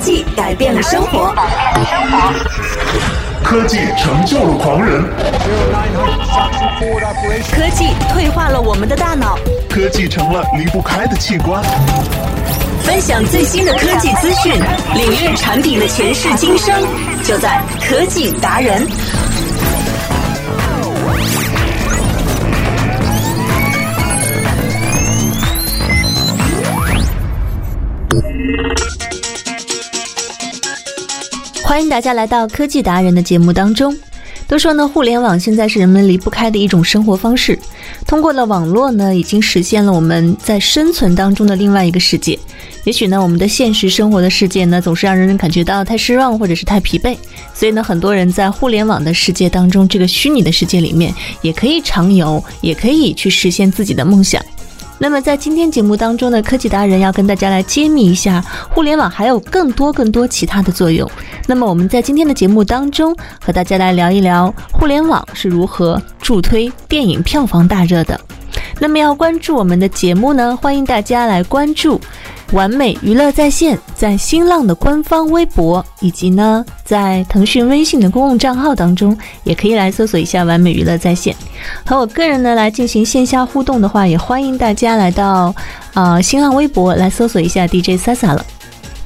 技改变了生活，科技成就了狂人，科技退化了我们的大脑，科技成了离不开的器官。分享最新的科技资讯，领略产品的前世今生，就在科技达人。欢迎大家来到科技达人的节目当中。都说呢，互联网现在是人们离不开的一种生活方式。通过了网络呢，已经实现了我们在生存当中的另外一个世界。也许呢，我们的现实生活的世界呢，总是让人感觉到太失望或者是太疲惫。所以呢，很多人在互联网的世界当中，这个虚拟的世界里面，也可以畅游，也可以去实现自己的梦想。那么在今天节目当中呢，科技达人要跟大家来揭秘一下，互联网还有更多更多其他的作用。那么我们在今天的节目当中，和大家来聊一聊互联网是如何助推电影票房大热的。那么要关注我们的节目呢，欢迎大家来关注。完美娱乐在线在新浪的官方微博，以及呢在腾讯微信的公共账号当中，也可以来搜索一下完美娱乐在线。和我个人呢来进行线下互动的话，也欢迎大家来到啊新浪微博来搜索一下 DJ Sasa 了。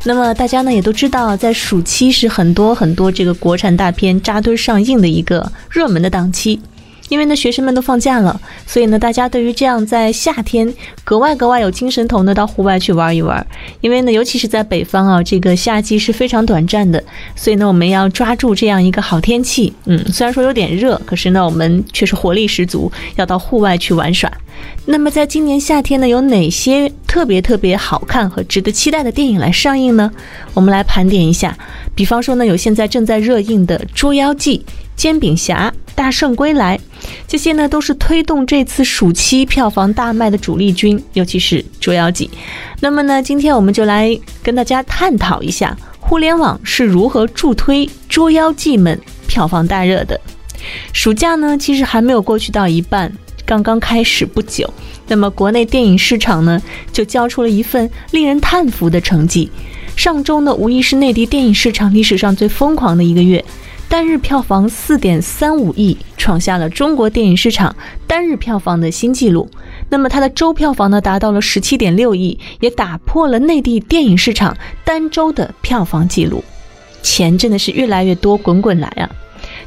那么大家呢也都知道，在暑期是很多很多这个国产大片扎堆上映的一个热门的档期。因为呢，学生们都放假了，所以呢，大家对于这样在夏天格外格外有精神头呢，到户外去玩一玩。因为呢，尤其是在北方啊，这个夏季是非常短暂的，所以呢，我们要抓住这样一个好天气。嗯，虽然说有点热，可是呢，我们却是活力十足，要到户外去玩耍。那么，在今年夏天呢，有哪些特别特别好看和值得期待的电影来上映呢？我们来盘点一下。比方说呢，有现在正在热映的《捉妖记》《煎饼侠》。大圣归来，这些呢都是推动这次暑期票房大卖的主力军，尤其是《捉妖记》。那么呢，今天我们就来跟大家探讨一下，互联网是如何助推《捉妖记》们票房大热的。暑假呢，其实还没有过去到一半，刚刚开始不久。那么国内电影市场呢，就交出了一份令人叹服的成绩。上周呢，无疑是内地电影市场历史上最疯狂的一个月。单日票房四点三五亿，创下了中国电影市场单日票房的新纪录。那么它的周票房呢，达到了十七点六亿，也打破了内地电影市场单周的票房纪录。钱真的是越来越多，滚滚来啊！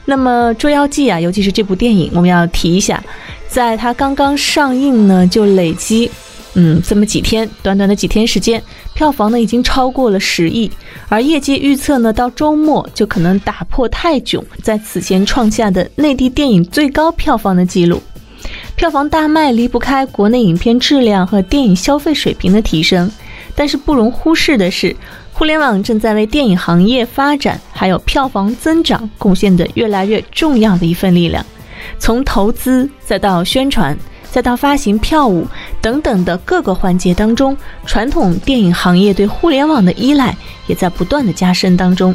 那么《捉妖记》啊，尤其是这部电影，我们要提一下，在它刚刚上映呢，就累积。嗯，这么几天，短短的几天时间，票房呢已经超过了十亿，而业界预测呢，到周末就可能打破泰囧在此前创下的内地电影最高票房的记录。票房大卖离不开国内影片质量和电影消费水平的提升，但是不容忽视的是，互联网正在为电影行业发展还有票房增长贡献的越来越重要的一份力量，从投资再到宣传。再到发行票务等等的各个环节当中，传统电影行业对互联网的依赖也在不断的加深当中。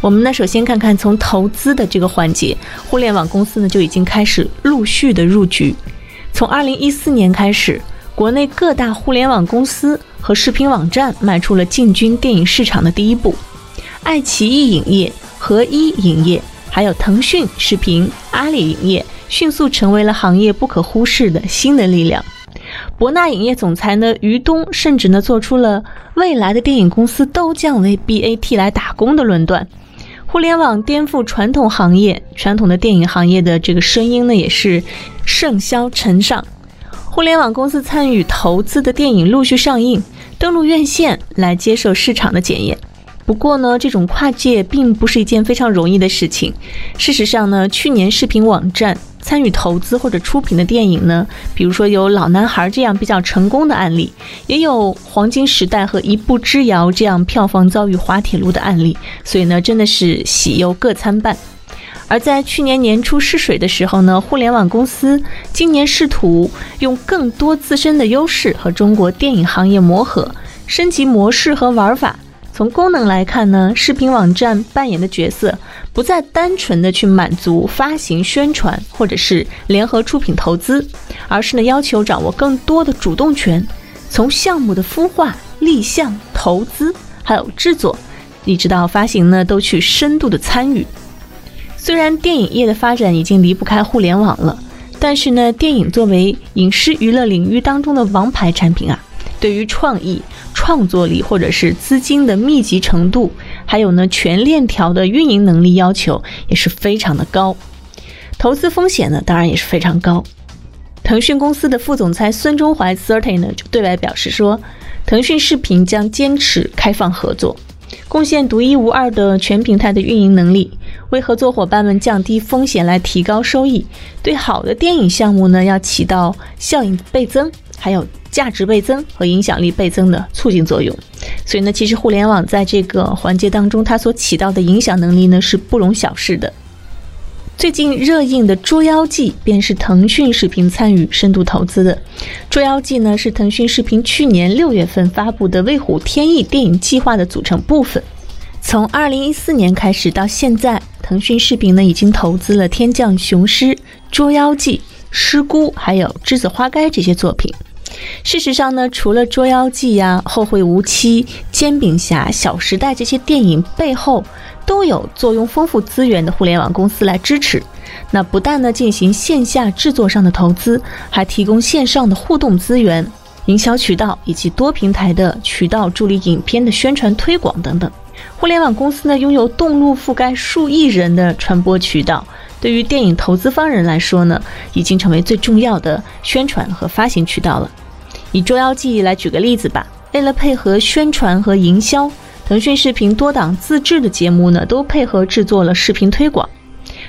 我们呢，首先看看从投资的这个环节，互联网公司呢就已经开始陆续的入局。从二零一四年开始，国内各大互联网公司和视频网站迈出了进军电影市场的第一步。爱奇艺影业、合一影业，还有腾讯视频、阿里影业。迅速成为了行业不可忽视的新的力量。博纳影业总裁呢于东甚至呢做出了未来的电影公司都将为 BAT 来打工的论断。互联网颠覆传统行业，传统的电影行业的这个声音呢也是盛嚣尘上。互联网公司参与投资的电影陆续上映，登陆院线来接受市场的检验。不过呢，这种跨界并不是一件非常容易的事情。事实上呢，去年视频网站。参与投资或者出品的电影呢，比如说有《老男孩》这样比较成功的案例，也有《黄金时代》和《一步之遥》这样票房遭遇滑铁卢的案例，所以呢，真的是喜忧各参半。而在去年年初试水的时候呢，互联网公司今年试图用更多自身的优势和中国电影行业磨合，升级模式和玩法。从功能来看呢，视频网站扮演的角色不再单纯的去满足发行、宣传或者是联合出品投资，而是呢要求掌握更多的主动权，从项目的孵化、立项、投资，还有制作，一直到发行呢，都去深度的参与。虽然电影业的发展已经离不开互联网了，但是呢，电影作为影视娱乐领域当中的王牌产品啊，对于创意、创作力或者是资金的密集程度，还有呢全链条的运营能力要求也是非常的高，投资风险呢当然也是非常高。腾讯公司的副总裁孙中怀 Thirty 呢就对外表示说，腾讯视频将坚持开放合作。贡献独一无二的全平台的运营能力，为合作伙伴们降低风险来提高收益，对好的电影项目呢要起到效应倍增、还有价值倍增和影响力倍增的促进作用。所以呢，其实互联网在这个环节当中，它所起到的影响能力呢是不容小视的。最近热映的《捉妖记》便是腾讯视频参与深度投资的。《捉妖记》呢是腾讯视频去年六月份发布的“威虎天翼”电影计划的组成部分。从二零一四年开始到现在，腾讯视频呢已经投资了《天降雄狮》《捉妖记》《失孤》还有《栀子花开》这些作品。事实上呢，除了《捉妖记》呀、《后会无期》、《煎饼侠》、《小时代》这些电影背后，都有坐拥丰富资源的互联网公司来支持。那不但呢进行线下制作上的投资，还提供线上的互动资源、营销渠道以及多平台的渠道，助力影片的宣传推广等等。互联网公司呢拥有动路覆盖数亿人的传播渠道，对于电影投资方人来说呢，已经成为最重要的宣传和发行渠道了。以《捉妖记》来举个例子吧，为了配合宣传和营销。腾讯视频多档自制的节目呢，都配合制作了视频推广。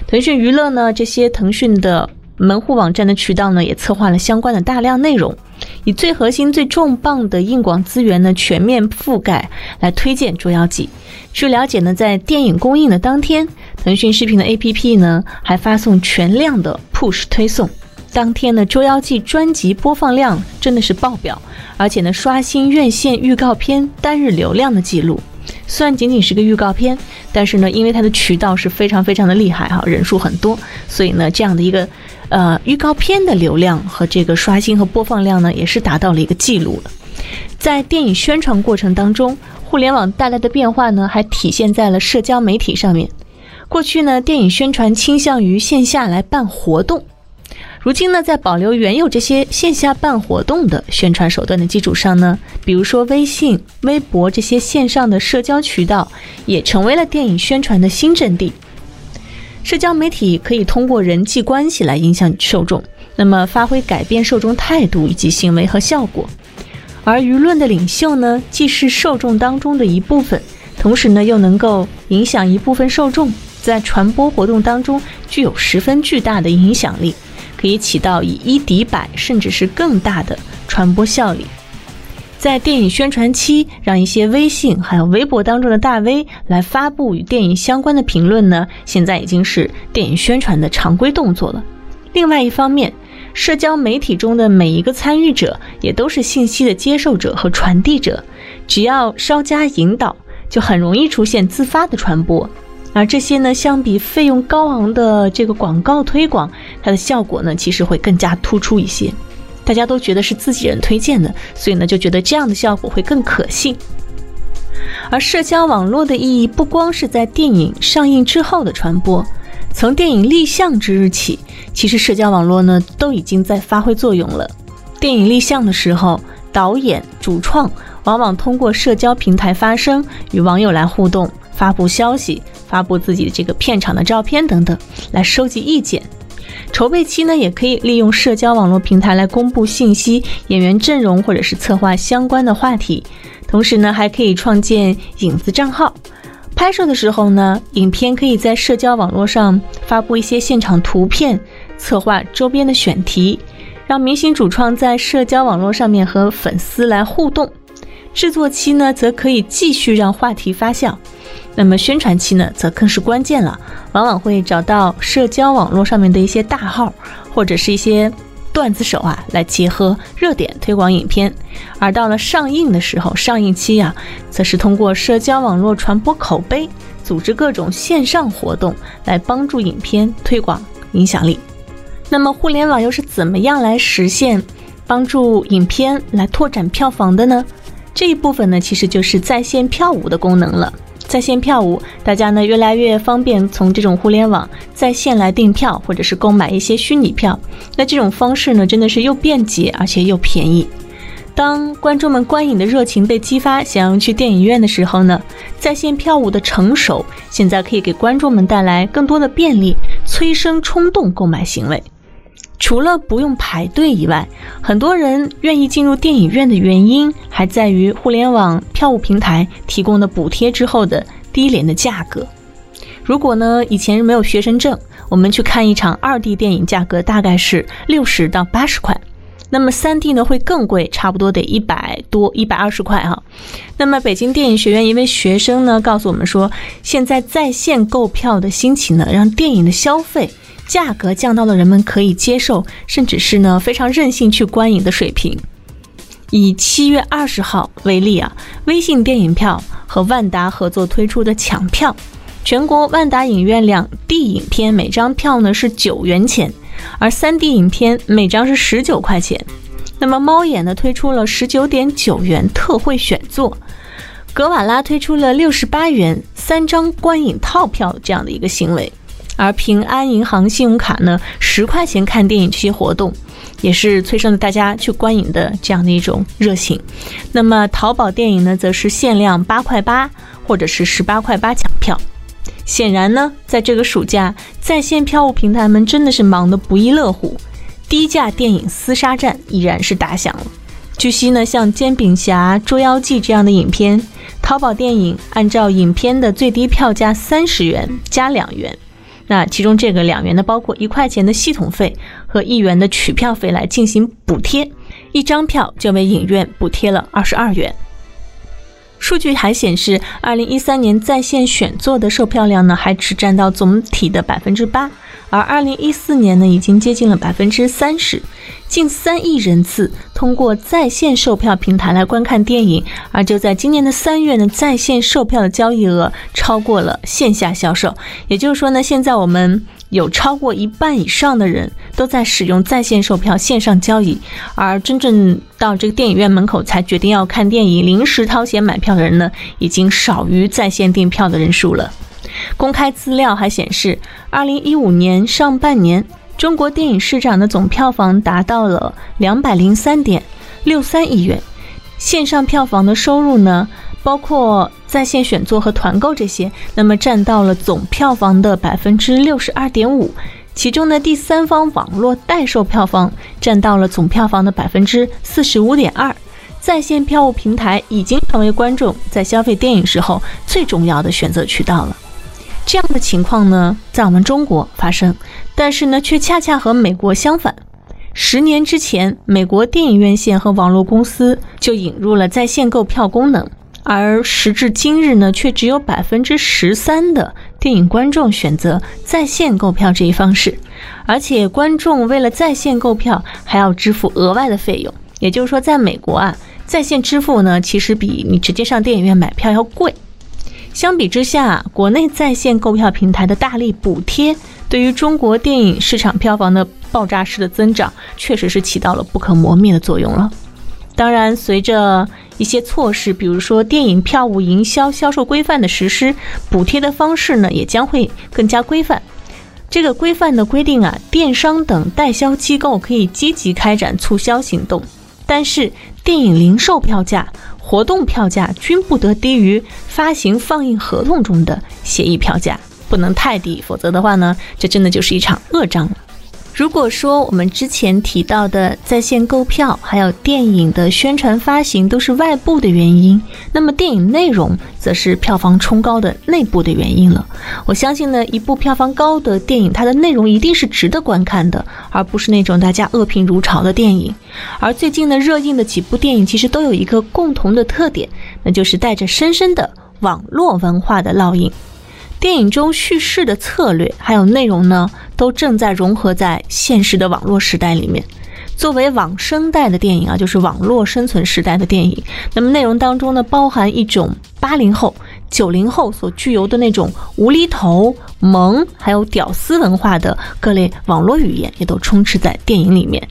腾讯娱乐呢，这些腾讯的门户网站的渠道呢，也策划了相关的大量内容，以最核心、最重磅的硬广资源呢，全面覆盖来推荐《捉妖记》。据了解呢，在电影公映的当天，腾讯视频的 APP 呢，还发送全量的 Push 推送。当天的《捉妖记》专辑播放量真的是爆表，而且呢，刷新院线预告片单日流量的记录。虽然仅仅是个预告片，但是呢，因为它的渠道是非常非常的厉害哈，人数很多，所以呢，这样的一个呃预告片的流量和这个刷新和播放量呢，也是达到了一个记录了。在电影宣传过程当中，互联网带来的变化呢，还体现在了社交媒体上面。过去呢，电影宣传倾向于线下来办活动。如今呢，在保留原有这些线下办活动的宣传手段的基础上呢，比如说微信、微博这些线上的社交渠道，也成为了电影宣传的新阵地。社交媒体可以通过人际关系来影响受众，那么发挥改变受众态度以及行为和效果。而舆论的领袖呢，既是受众当中的一部分，同时呢，又能够影响一部分受众，在传播活动当中具有十分巨大的影响力。可以起到以一敌百，甚至是更大的传播效力。在电影宣传期，让一些微信还有微博当中的大 V 来发布与电影相关的评论呢，现在已经是电影宣传的常规动作了。另外一方面，社交媒体中的每一个参与者也都是信息的接受者和传递者，只要稍加引导，就很容易出现自发的传播。而这些呢，相比费用高昂的这个广告推广，它的效果呢，其实会更加突出一些。大家都觉得是自己人推荐的，所以呢，就觉得这样的效果会更可信。而社交网络的意义不光是在电影上映之后的传播，从电影立项之日起，其实社交网络呢都已经在发挥作用了。电影立项的时候，导演、主创往往通过社交平台发声，与网友来互动，发布消息。发布自己的这个片场的照片等等，来收集意见。筹备期呢，也可以利用社交网络平台来公布信息、演员阵容或者是策划相关的话题。同时呢，还可以创建影子账号。拍摄的时候呢，影片可以在社交网络上发布一些现场图片，策划周边的选题，让明星主创在社交网络上面和粉丝来互动。制作期呢，则可以继续让话题发酵。那么宣传期呢，则更是关键了，往往会找到社交网络上面的一些大号，或者是一些段子手啊，来结合热点推广影片。而到了上映的时候，上映期呀，则是通过社交网络传播口碑，组织各种线上活动，来帮助影片推广影响力。那么互联网又是怎么样来实现帮助影片来拓展票房的呢？这一部分呢，其实就是在线票务的功能了。在线票务，大家呢越来越方便从这种互联网在线来订票，或者是购买一些虚拟票。那这种方式呢，真的是又便捷而且又便宜。当观众们观影的热情被激发，想要去电影院的时候呢，在线票务的成熟，现在可以给观众们带来更多的便利，催生冲动购买行为。除了不用排队以外，很多人愿意进入电影院的原因还在于互联网票务平台提供的补贴之后的低廉的价格。如果呢以前没有学生证，我们去看一场二 D 电影，价格大概是六十到八十块，那么三 D 呢会更贵，差不多得一百多一百二十块哈。那么北京电影学院一位学生呢告诉我们说，现在在线购票的兴起呢，让电影的消费。价格降到了人们可以接受，甚至是呢非常任性去观影的水平。以七月二十号为例啊，微信电影票和万达合作推出的抢票，全国万达影院两 D 影片每张票呢是九元钱，而三 D 影片每张是十九块钱。那么猫眼呢推出了十九点九元特惠选座，格瓦拉推出了六十八元三张观影套票这样的一个行为。而平安银行信用卡呢，十块钱看电影这些活动，也是催生了大家去观影的这样的一种热情。那么淘宝电影呢，则是限量八块八，或者是十八块八抢票。显然呢，在这个暑假，在线票务平台们真的是忙得不亦乐乎，低价电影厮杀战依然是打响了。据悉呢，像《煎饼侠》《捉妖记》这样的影片，淘宝电影按照影片的最低票价三十元加两元。那其中这个两元的包括一块钱的系统费和一元的取票费来进行补贴，一张票就为影院补贴了二十二元。数据还显示，二零一三年在线选座的售票量呢，还只占到总体的百分之八，而二零一四年呢，已经接近了百分之三十。近三亿人次通过在线售票平台来观看电影，而就在今年的三月呢，在线售票的交易额超过了线下销售。也就是说呢，现在我们有超过一半以上的人都在使用在线售票、线上交易，而真正到这个电影院门口才决定要看电影、临时掏钱买票的人呢，已经少于在线订票的人数了。公开资料还显示，二零一五年上半年。中国电影市场的总票房达到了两百零三点六三亿元，线上票房的收入呢，包括在线选座和团购这些，那么占到了总票房的百分之六十二点五。其中呢，第三方网络代售票房占到了总票房的百分之四十五点二。在线票务平台已经成为观众在消费电影时候最重要的选择渠道了。这样的情况呢，在我们中国发生，但是呢，却恰恰和美国相反。十年之前，美国电影院线和网络公司就引入了在线购票功能，而时至今日呢，却只有百分之十三的电影观众选择在线购票这一方式，而且观众为了在线购票还要支付额外的费用。也就是说，在美国啊，在线支付呢，其实比你直接上电影院买票要贵。相比之下，国内在线购票平台的大力补贴，对于中国电影市场票房的爆炸式的增长，确实是起到了不可磨灭的作用了。当然，随着一些措施，比如说电影票务营销销售规范的实施，补贴的方式呢也将会更加规范。这个规范的规定啊，电商等代销机构可以积极开展促销行动，但是电影零售票价。活动票价均不得低于发行放映合同中的协议票价，不能太低，否则的话呢，这真的就是一场恶仗了。如果说我们之前提到的在线购票，还有电影的宣传发行都是外部的原因，那么电影内容则是票房冲高的内部的原因了。我相信呢，一部票房高的电影，它的内容一定是值得观看的，而不是那种大家恶评如潮的电影。而最近呢，热映的几部电影其实都有一个共同的特点，那就是带着深深的网络文化的烙印。电影中叙事的策略还有内容呢，都正在融合在现实的网络时代里面。作为网生代的电影啊，就是网络生存时代的电影，那么内容当中呢，包含一种八零后、九零后所具有的那种无厘头、萌，还有屌丝文化的各类网络语言，也都充斥在电影里面。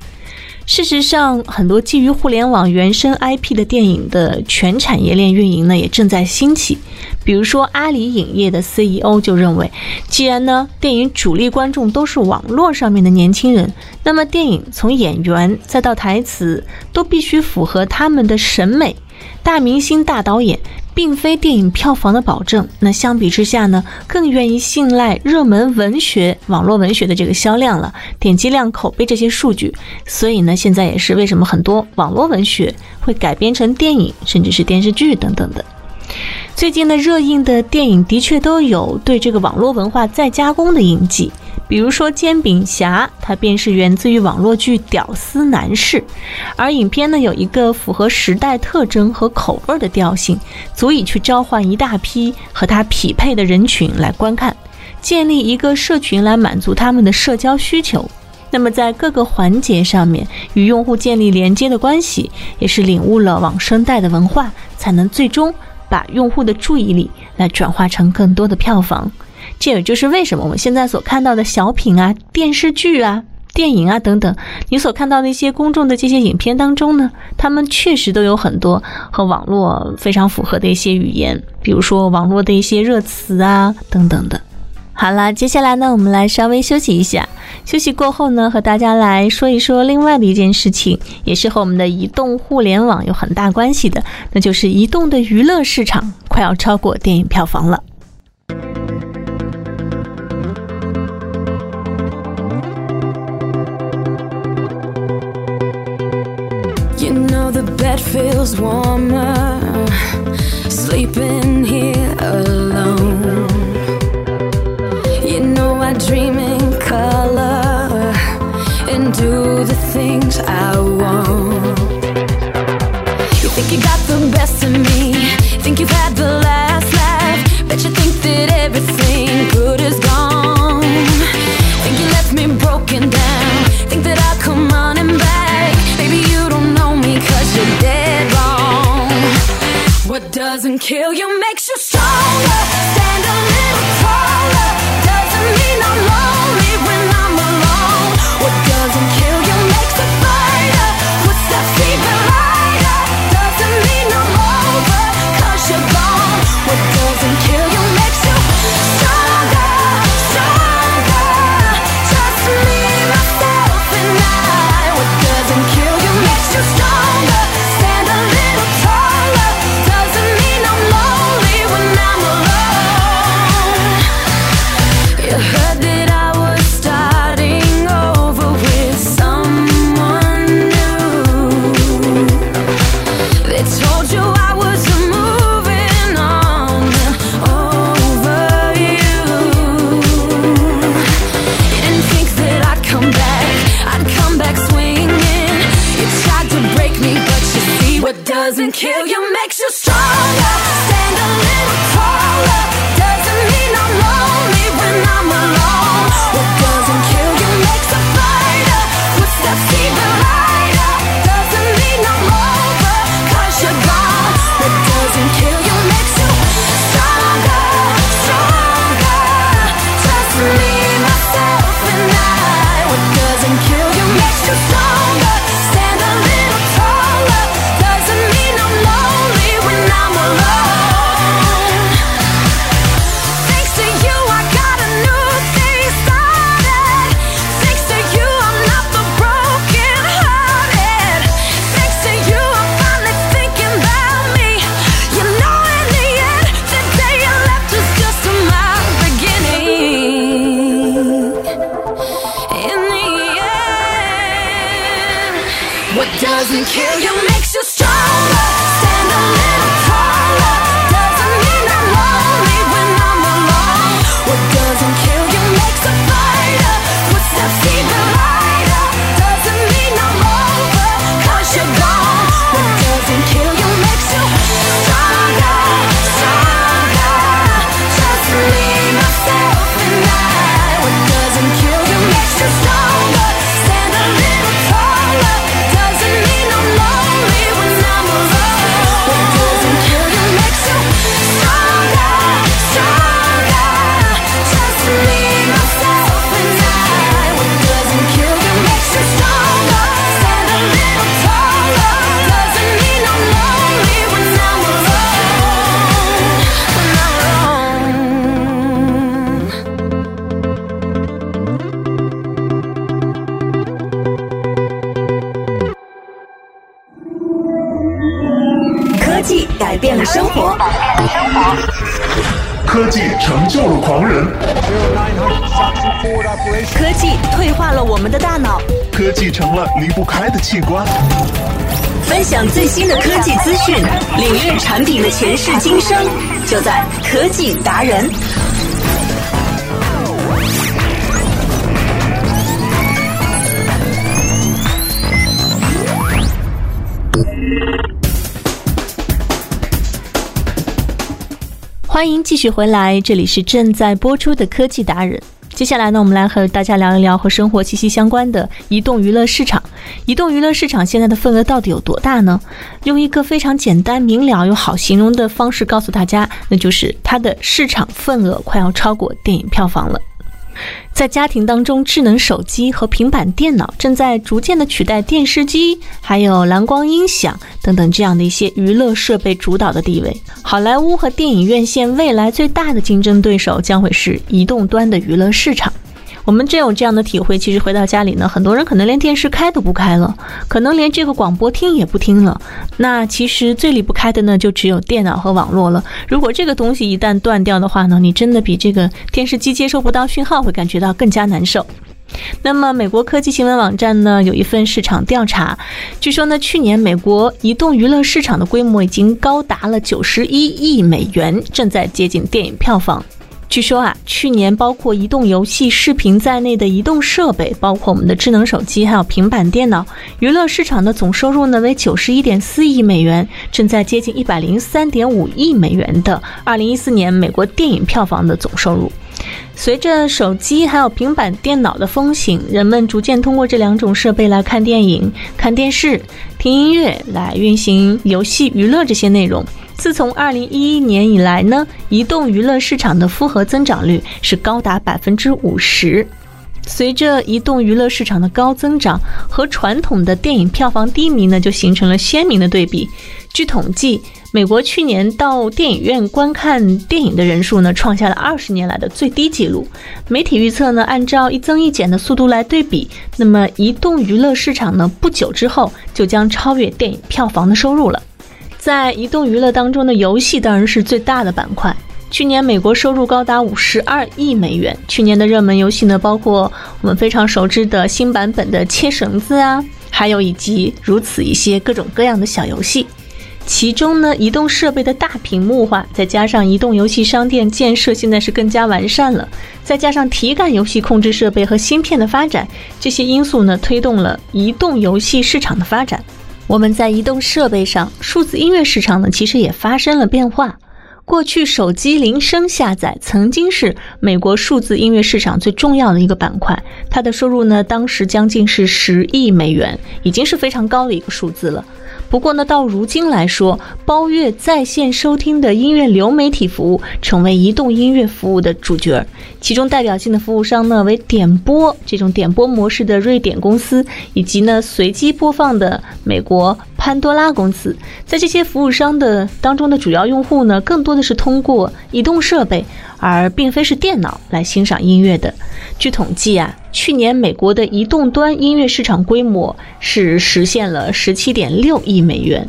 事实上，很多基于互联网原生 IP 的电影的全产业链运营呢，也正在兴起。比如说，阿里影业的 CEO 就认为，既然呢电影主力观众都是网络上面的年轻人，那么电影从演员再到台词都必须符合他们的审美。大明星、大导演。并非电影票房的保证。那相比之下呢，更愿意信赖热门文学、网络文学的这个销量了，点击量、口碑这些数据。所以呢，现在也是为什么很多网络文学会改编成电影，甚至是电视剧等等的。最近的热映的电影的确都有对这个网络文化再加工的印记。比如说《煎饼侠》，它便是源自于网络剧《屌丝男士》，而影片呢有一个符合时代特征和口味的调性，足以去召唤一大批和它匹配的人群来观看，建立一个社群来满足他们的社交需求。那么在各个环节上面与用户建立连接的关系，也是领悟了网生代的文化，才能最终把用户的注意力来转化成更多的票房。这也就是为什么我们现在所看到的小品啊、电视剧啊、电影啊等等，你所看到的一些公众的这些影片当中呢，他们确实都有很多和网络非常符合的一些语言，比如说网络的一些热词啊等等的。好了，接下来呢，我们来稍微休息一下。休息过后呢，和大家来说一说另外的一件事情，也是和我们的移动互联网有很大关系的，那就是移动的娱乐市场快要超过电影票房了。Warmer doesn't kill you makes you stronger. 变生活。科技成就了狂人，科技退化了我们的大脑。科技成了离不开的器官。分享最新的科技资讯，领略产品的前世今生，就在科技达人。欢迎继续回来，这里是正在播出的科技达人。接下来呢，我们来和大家聊一聊和生活息息相关的移动娱乐市场。移动娱乐市场现在的份额到底有多大呢？用一个非常简单明了又好形容的方式告诉大家，那就是它的市场份额快要超过电影票房了。在家庭当中，智能手机和平板电脑正在逐渐的取代电视机，还有蓝光音响等等这样的一些娱乐设备主导的地位。好莱坞和电影院线未来最大的竞争对手将会是移动端的娱乐市场。我们真有这样的体会，其实回到家里呢，很多人可能连电视开都不开了，可能连这个广播听也不听了。那其实最离不开的呢，就只有电脑和网络了。如果这个东西一旦断掉的话呢，你真的比这个电视机接收不到讯号会感觉到更加难受。那么，美国科技新闻网站呢有一份市场调查，据说呢，去年美国移动娱乐市场的规模已经高达了九十一亿美元，正在接近电影票房。据说啊，去年包括移动游戏、视频在内的移动设备，包括我们的智能手机，还有平板电脑，娱乐市场的总收入呢为九十一点四亿美元，正在接近一百零三点五亿美元的二零一四年美国电影票房的总收入。随着手机还有平板电脑的风行，人们逐渐通过这两种设备来看电影、看电视、听音乐，来运行游戏娱乐这些内容。自从二零一一年以来呢，移动娱乐市场的复合增长率是高达百分之五十。随着移动娱乐市场的高增长和传统的电影票房低迷呢，就形成了鲜明的对比。据统计，美国去年到电影院观看电影的人数呢，创下了二十年来的最低纪录。媒体预测呢，按照一增一减的速度来对比，那么移动娱乐市场呢，不久之后就将超越电影票房的收入了。在移动娱乐当中的游戏当然是最大的板块。去年美国收入高达五十二亿美元。去年的热门游戏呢，包括我们非常熟知的新版本的切绳子啊，还有以及如此一些各种各样的小游戏。其中呢，移动设备的大屏幕化，再加上移动游戏商店建设现在是更加完善了，再加上体感游戏控制设备和芯片的发展，这些因素呢，推动了移动游戏市场的发展。我们在移动设备上，数字音乐市场呢，其实也发生了变化。过去手机铃声下载曾经是美国数字音乐市场最重要的一个板块，它的收入呢，当时将近是十亿美元，已经是非常高的一个数字了。不过呢，到如今来说，包月在线收听的音乐流媒体服务成为移动音乐服务的主角。其中代表性的服务商呢为点播这种点播模式的瑞典公司，以及呢随机播放的美国潘多拉公司。在这些服务商的当中的主要用户呢，更多的是通过移动设备，而并非是电脑来欣赏音乐的。据统计啊。去年，美国的移动端音乐市场规模是实现了十七点六亿美元。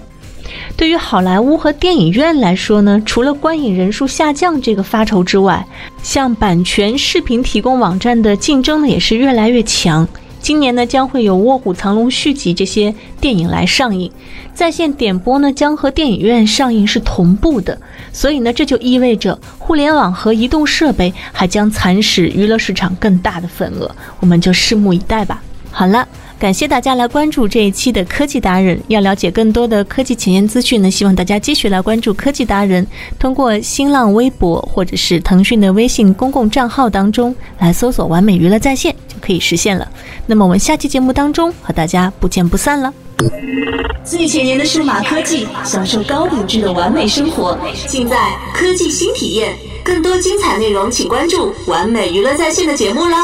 对于好莱坞和电影院来说呢，除了观影人数下降这个发愁之外，像版权视频提供网站的竞争呢，也是越来越强。今年呢，将会有《卧虎藏龙》续集这些电影来上映，在线点播呢将和电影院上映是同步的，所以呢，这就意味着互联网和移动设备还将蚕食娱乐市场更大的份额，我们就拭目以待吧。好了，感谢大家来关注这一期的科技达人。要了解更多的科技前沿资讯呢，希望大家继续来关注科技达人，通过新浪微博或者是腾讯的微信公共账号当中来搜索“完美娱乐在线”就可以实现了。那么我们下期节目当中和大家不见不散了。最前沿的数码科技，享受高品质的完美生活，尽在科技新体验。更多精彩内容，请关注“完美娱乐在线”的节目啦。